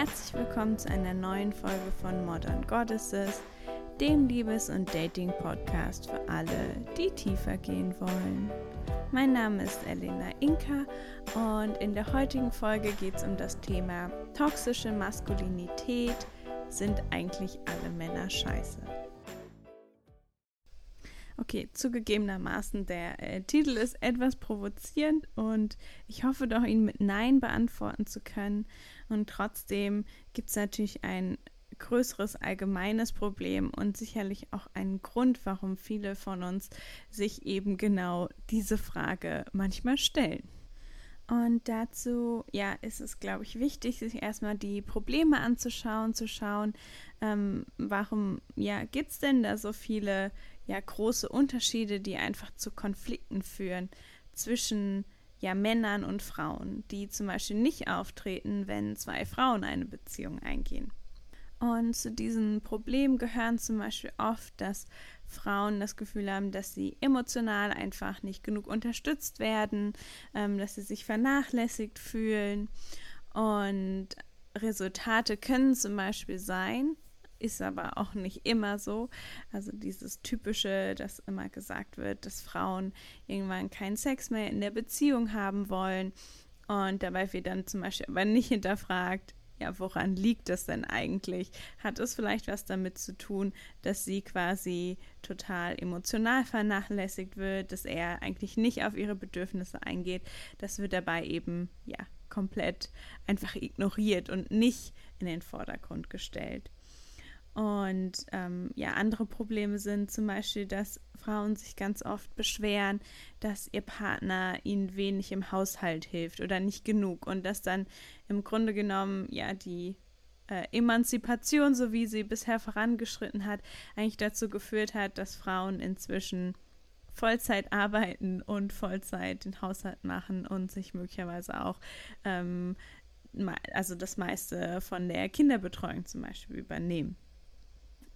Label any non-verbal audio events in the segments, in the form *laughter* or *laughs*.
Herzlich willkommen zu einer neuen Folge von Modern Goddesses, dem Liebes- und Dating-Podcast für alle, die tiefer gehen wollen. Mein Name ist Elena Inka und in der heutigen Folge geht es um das Thema toxische Maskulinität. Sind eigentlich alle Männer scheiße? Okay, zugegebenermaßen, der äh, Titel ist etwas provozierend und ich hoffe doch, ihn mit Nein beantworten zu können. Und trotzdem gibt es natürlich ein größeres allgemeines Problem und sicherlich auch einen Grund, warum viele von uns sich eben genau diese Frage manchmal stellen. Und dazu, ja, ist es, glaube ich, wichtig, sich erstmal die Probleme anzuschauen, zu schauen, ähm, warum, ja, gibt es denn da so viele, ja, große Unterschiede, die einfach zu Konflikten führen zwischen, ja, Männern und Frauen, die zum Beispiel nicht auftreten, wenn zwei Frauen eine Beziehung eingehen. Und zu diesen Problemen gehören zum Beispiel oft, dass Frauen das Gefühl haben, dass sie emotional einfach nicht genug unterstützt werden, ähm, dass sie sich vernachlässigt fühlen. Und Resultate können zum Beispiel sein, ist aber auch nicht immer so. Also dieses typische, dass immer gesagt wird, dass Frauen irgendwann keinen Sex mehr in der Beziehung haben wollen. Und dabei wird dann zum Beispiel aber nicht hinterfragt, ja, woran liegt das denn eigentlich? Hat es vielleicht was damit zu tun, dass sie quasi total emotional vernachlässigt wird, dass er eigentlich nicht auf ihre Bedürfnisse eingeht? Das wird dabei eben, ja, komplett einfach ignoriert und nicht in den Vordergrund gestellt. Und ähm, ja, andere Probleme sind zum Beispiel, dass Frauen sich ganz oft beschweren, dass ihr Partner ihnen wenig im Haushalt hilft oder nicht genug und dass dann im Grunde genommen ja die äh, Emanzipation, so wie sie bisher vorangeschritten hat, eigentlich dazu geführt hat, dass Frauen inzwischen Vollzeit arbeiten und Vollzeit den Haushalt machen und sich möglicherweise auch ähm, also das meiste von der Kinderbetreuung zum Beispiel übernehmen.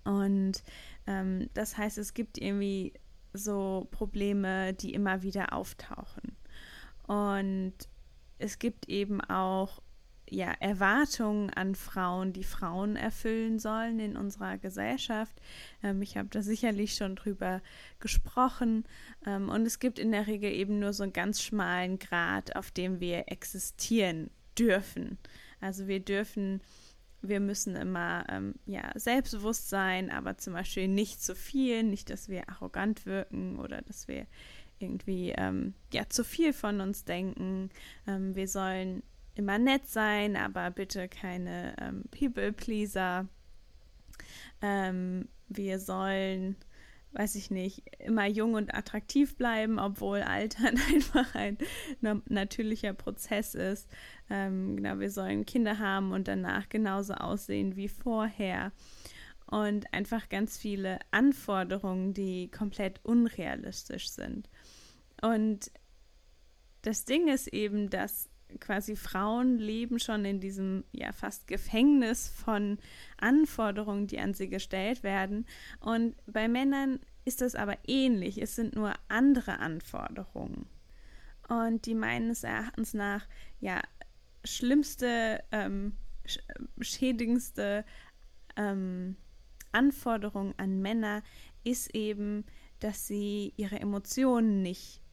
Und ähm, das heißt, es gibt irgendwie so Probleme, die immer wieder auftauchen. Und es gibt eben auch ja, Erwartungen an Frauen, die Frauen erfüllen sollen in unserer Gesellschaft. Ähm, ich habe da sicherlich schon drüber gesprochen. Ähm, und es gibt in der Regel eben nur so einen ganz schmalen Grad, auf dem wir existieren dürfen. Also wir dürfen wir müssen immer ähm, ja, selbstbewusst sein, aber zum Beispiel nicht zu viel, nicht, dass wir arrogant wirken oder dass wir irgendwie ähm, ja, zu viel von uns denken. Ähm, wir sollen immer nett sein, aber bitte keine ähm, People-Pleaser. Ähm, wir sollen weiß ich nicht, immer jung und attraktiv bleiben, obwohl Altern *laughs* einfach ein natürlicher Prozess ist. Ähm, genau, wir sollen Kinder haben und danach genauso aussehen wie vorher. Und einfach ganz viele Anforderungen, die komplett unrealistisch sind. Und das Ding ist eben, dass quasi Frauen leben schon in diesem ja fast Gefängnis von Anforderungen, die an sie gestellt werden. Und bei Männern ist das aber ähnlich. Es sind nur andere Anforderungen. Und die meines Erachtens nach ja schlimmste, ähm, schädigendste ähm, Anforderung an Männer ist eben, dass sie ihre Emotionen nicht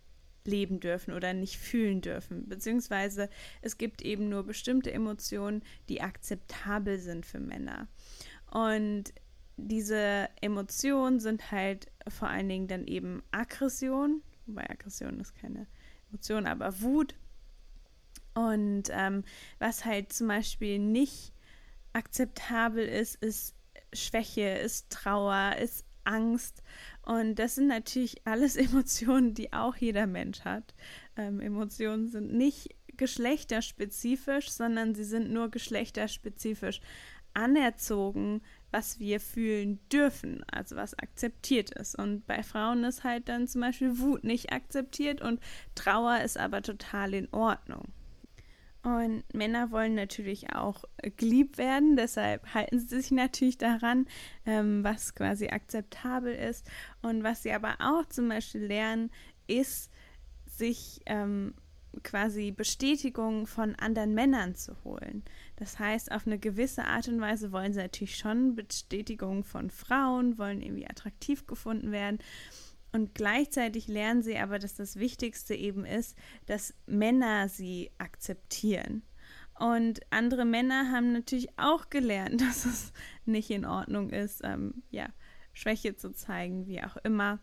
leben dürfen oder nicht fühlen dürfen. Beziehungsweise es gibt eben nur bestimmte Emotionen, die akzeptabel sind für Männer. Und diese Emotionen sind halt vor allen Dingen dann eben Aggression, wobei Aggression ist keine Emotion, aber Wut. Und ähm, was halt zum Beispiel nicht akzeptabel ist, ist Schwäche, ist Trauer, ist Angst. Und das sind natürlich *laughs* alles Emotionen, die auch jeder Mensch hat. Ähm, Emotionen sind nicht geschlechterspezifisch, sondern sie sind nur geschlechterspezifisch anerzogen, was wir fühlen dürfen, also was akzeptiert ist. Und bei Frauen ist halt dann zum Beispiel Wut nicht akzeptiert und Trauer ist aber total in Ordnung. Und Männer wollen natürlich auch geliebt werden, deshalb halten sie sich natürlich daran, ähm, was quasi akzeptabel ist. Und was sie aber auch zum Beispiel lernen, ist, sich ähm, quasi Bestätigung von anderen Männern zu holen. Das heißt, auf eine gewisse Art und Weise wollen sie natürlich schon Bestätigung von Frauen, wollen irgendwie attraktiv gefunden werden. Und gleichzeitig lernen sie aber, dass das Wichtigste eben ist, dass Männer sie akzeptieren. Und andere Männer haben natürlich auch gelernt, *laughs* dass es nicht in Ordnung ist, ähm, ja, Schwäche zu zeigen, wie auch immer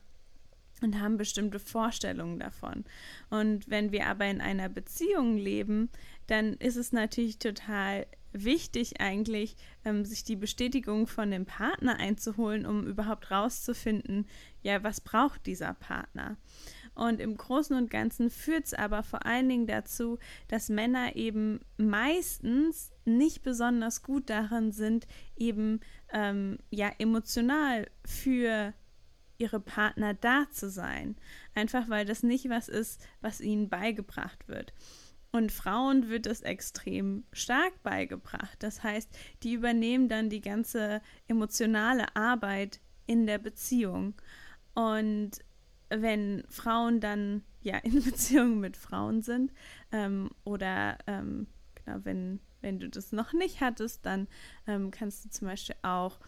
und haben bestimmte Vorstellungen davon. Und wenn wir aber in einer Beziehung leben, dann ist es natürlich total wichtig eigentlich, ähm, sich die Bestätigung von dem Partner einzuholen, um überhaupt rauszufinden, ja, was braucht dieser Partner. Und im Großen und Ganzen führt es aber vor allen Dingen dazu, dass Männer eben meistens nicht besonders gut darin sind, eben ähm, ja emotional für ihre Partner da zu sein. Einfach weil das nicht was ist, was ihnen beigebracht wird. Und Frauen wird es extrem stark beigebracht. Das heißt, die übernehmen dann die ganze emotionale Arbeit in der Beziehung. Und wenn Frauen dann ja in *laughs* Beziehung mit Frauen sind ähm, oder ähm, genau, wenn, wenn du das noch nicht hattest, dann ähm, kannst du zum Beispiel auch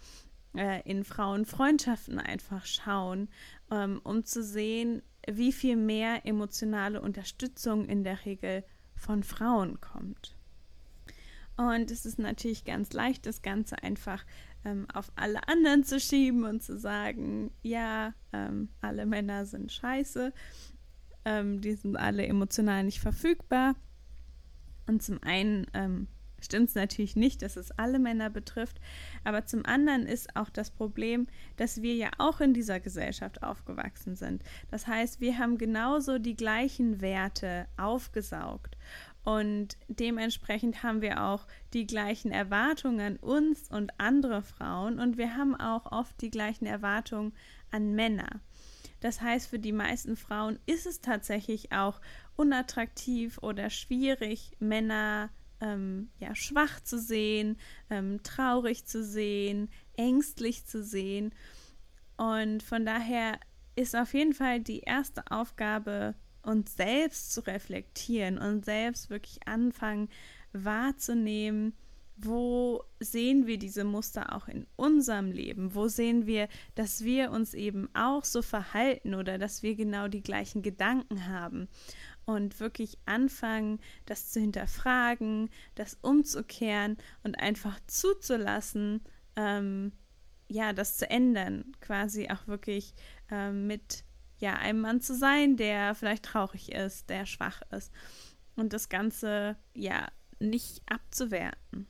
äh, in Frauenfreundschaften einfach schauen, ähm, um zu sehen, wie viel mehr emotionale Unterstützung in der Regel von Frauen kommt. Und es ist natürlich ganz leicht, das Ganze einfach ähm, auf alle anderen zu schieben und zu sagen, ja, ähm, alle Männer sind scheiße, ähm, die sind alle emotional nicht verfügbar. Und zum einen ähm, stimmt es natürlich nicht, dass es alle Männer betrifft, aber zum anderen ist auch das Problem, dass wir ja auch in dieser Gesellschaft aufgewachsen sind. Das heißt, wir haben genauso die gleichen Werte aufgesaugt und dementsprechend haben wir auch die gleichen Erwartungen an uns und andere Frauen und wir haben auch oft die gleichen Erwartungen an Männer. Das heißt, für die meisten Frauen ist es tatsächlich auch unattraktiv oder schwierig, Männer ähm, ja, schwach zu sehen, ähm, traurig zu sehen, ängstlich zu sehen. Und von daher ist auf jeden Fall die erste Aufgabe, uns selbst zu reflektieren und selbst wirklich anfangen wahrzunehmen, wo sehen wir diese Muster auch in unserem Leben? Wo sehen wir, dass wir uns eben auch so verhalten oder dass wir genau die gleichen Gedanken haben? Und wirklich anfangen, das zu hinterfragen, das umzukehren und einfach zuzulassen, ähm, ja, das zu ändern, quasi auch wirklich ähm, mit ja, einem Mann zu sein, der vielleicht traurig ist, der schwach ist und das Ganze ja nicht abzuwerten.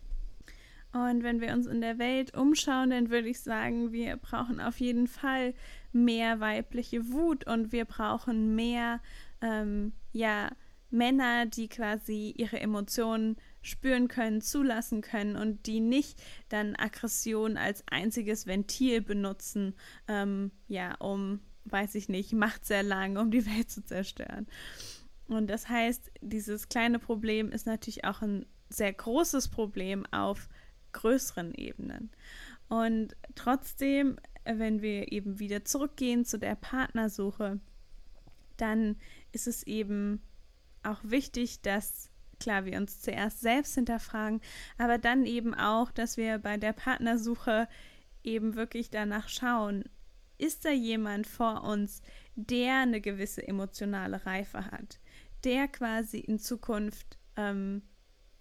Und wenn wir uns in der Welt umschauen, dann würde ich sagen, wir brauchen auf jeden Fall mehr weibliche Wut und wir brauchen mehr ähm, ja Männer, die quasi ihre Emotionen spüren können, zulassen können und die nicht dann Aggression als einziges Ventil benutzen, ähm, ja, um, weiß ich nicht, Macht sehr lang, um die *laughs* Welt zu zerstören. Und das heißt, dieses kleine Problem ist natürlich auch ein sehr großes Problem auf größeren Ebenen. Und trotzdem, wenn wir eben wieder zurückgehen zu der Partnersuche, dann ist es eben auch wichtig, dass klar wir uns zuerst selbst hinterfragen, aber dann eben auch, dass wir bei der Partnersuche eben wirklich danach schauen, ist da jemand vor uns, der eine gewisse emotionale Reife hat, der quasi in Zukunft ähm,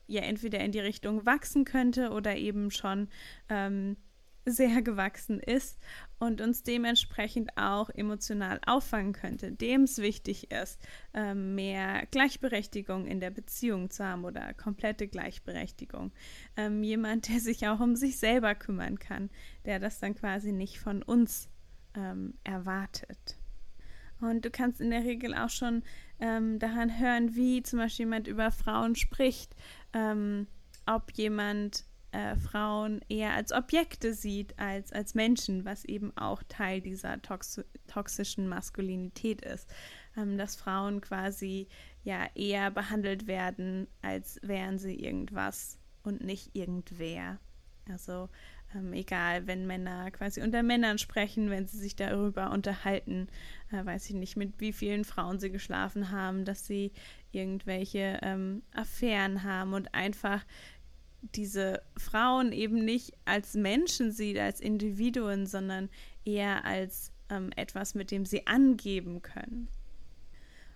ja entweder in die Richtung wachsen könnte oder eben schon ähm, sehr gewachsen ist und uns dementsprechend auch emotional auffangen könnte, dem es wichtig ist, ähm, mehr Gleichberechtigung in der Beziehung zu haben oder komplette Gleichberechtigung. Ähm, jemand, der sich auch um sich selber kümmern kann, der das dann quasi nicht von uns ähm, erwartet. Und du kannst in der Regel auch schon daran hören, wie zum Beispiel jemand über Frauen spricht, ob jemand äh, Frauen eher als Objekte sieht als als Menschen, was eben auch Teil dieser tox toxischen Maskulinität ist. Ähm, dass Frauen quasi ja eher behandelt werden, als wären sie irgendwas und nicht irgendwer. Also ähm, egal, wenn Männer quasi unter Männern sprechen, wenn sie sich darüber unterhalten, äh, weiß ich nicht, mit wie vielen Frauen sie geschlafen haben, dass sie irgendwelche ähm, Affären haben und einfach diese Frauen eben nicht als Menschen sieht, als Individuen, sondern eher als ähm, etwas, mit dem sie angeben können.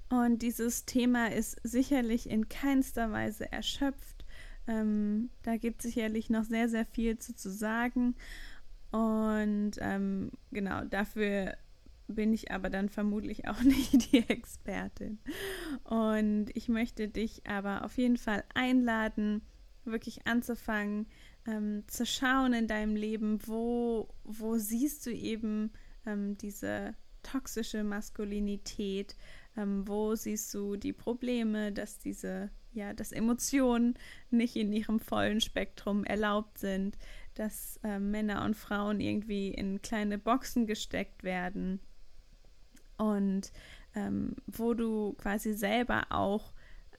Und dieses Thema ist sicherlich in keinster Weise erschöpft. Ähm, da gibt es sicherlich noch sehr, sehr viel zu, zu sagen. Und ähm, genau, dafür bin ich aber dann vermutlich auch *laughs* nicht die Expertin. Und ich möchte dich aber auf jeden Fall einladen, wirklich anzufangen, ähm, zu schauen in deinem Leben, wo, wo siehst du eben ähm, diese toxische Maskulinität, ähm, wo siehst du die Probleme, dass diese, ja, dass Emotionen nicht in ihrem vollen Spektrum erlaubt sind, dass äh, Männer und Frauen irgendwie in kleine Boxen gesteckt werden? Und ähm, wo du quasi selber auch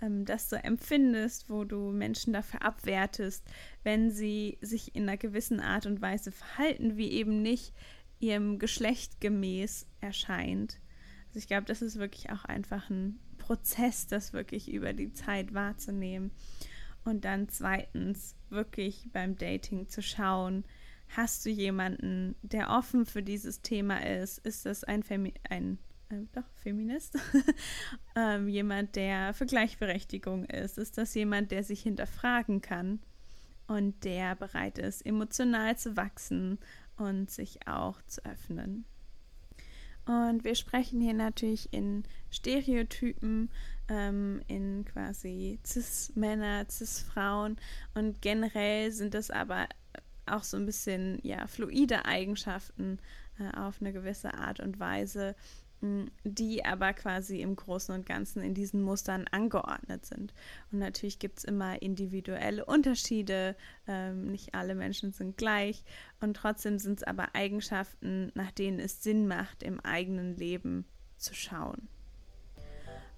ähm, das so empfindest, wo du Menschen dafür abwertest, wenn sie sich in einer gewissen Art und Weise verhalten, wie eben nicht ihrem Geschlecht gemäß erscheint. Also ich glaube, das ist wirklich auch einfach ein Prozess, das wirklich über die Zeit wahrzunehmen. Und dann zweitens wirklich beim Dating zu schauen, hast du jemanden, der offen für dieses Thema ist? Ist das ein, Femi ein äh, doch, Feminist? *laughs* ähm, jemand, der für Gleichberechtigung ist? Ist das jemand, der sich hinterfragen kann und der bereit ist, emotional zu wachsen und sich auch zu öffnen. Und wir sprechen hier natürlich in Stereotypen, ähm, in quasi Cis-Männer, Cis-Frauen und generell sind das aber auch so ein bisschen ja fluide Eigenschaften äh, auf eine gewisse Art und Weise, die aber quasi im Großen und Ganzen in diesen Mustern angeordnet sind. Und natürlich gibt es immer individuelle Unterschiede, ähm, nicht alle Menschen sind gleich und trotzdem sind es aber Eigenschaften, nach denen es Sinn macht, im eigenen Leben zu schauen.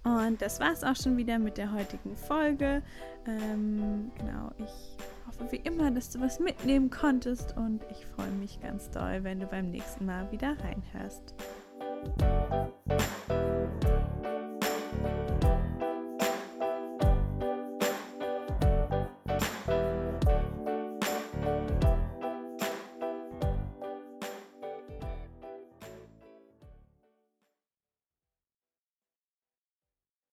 Und das war es auch schon wieder mit der heutigen Folge. Ähm, genau, ich hoffe wie immer, dass du was mitnehmen konntest und ich freue mich ganz doll, wenn du beim nächsten Mal wieder reinhörst.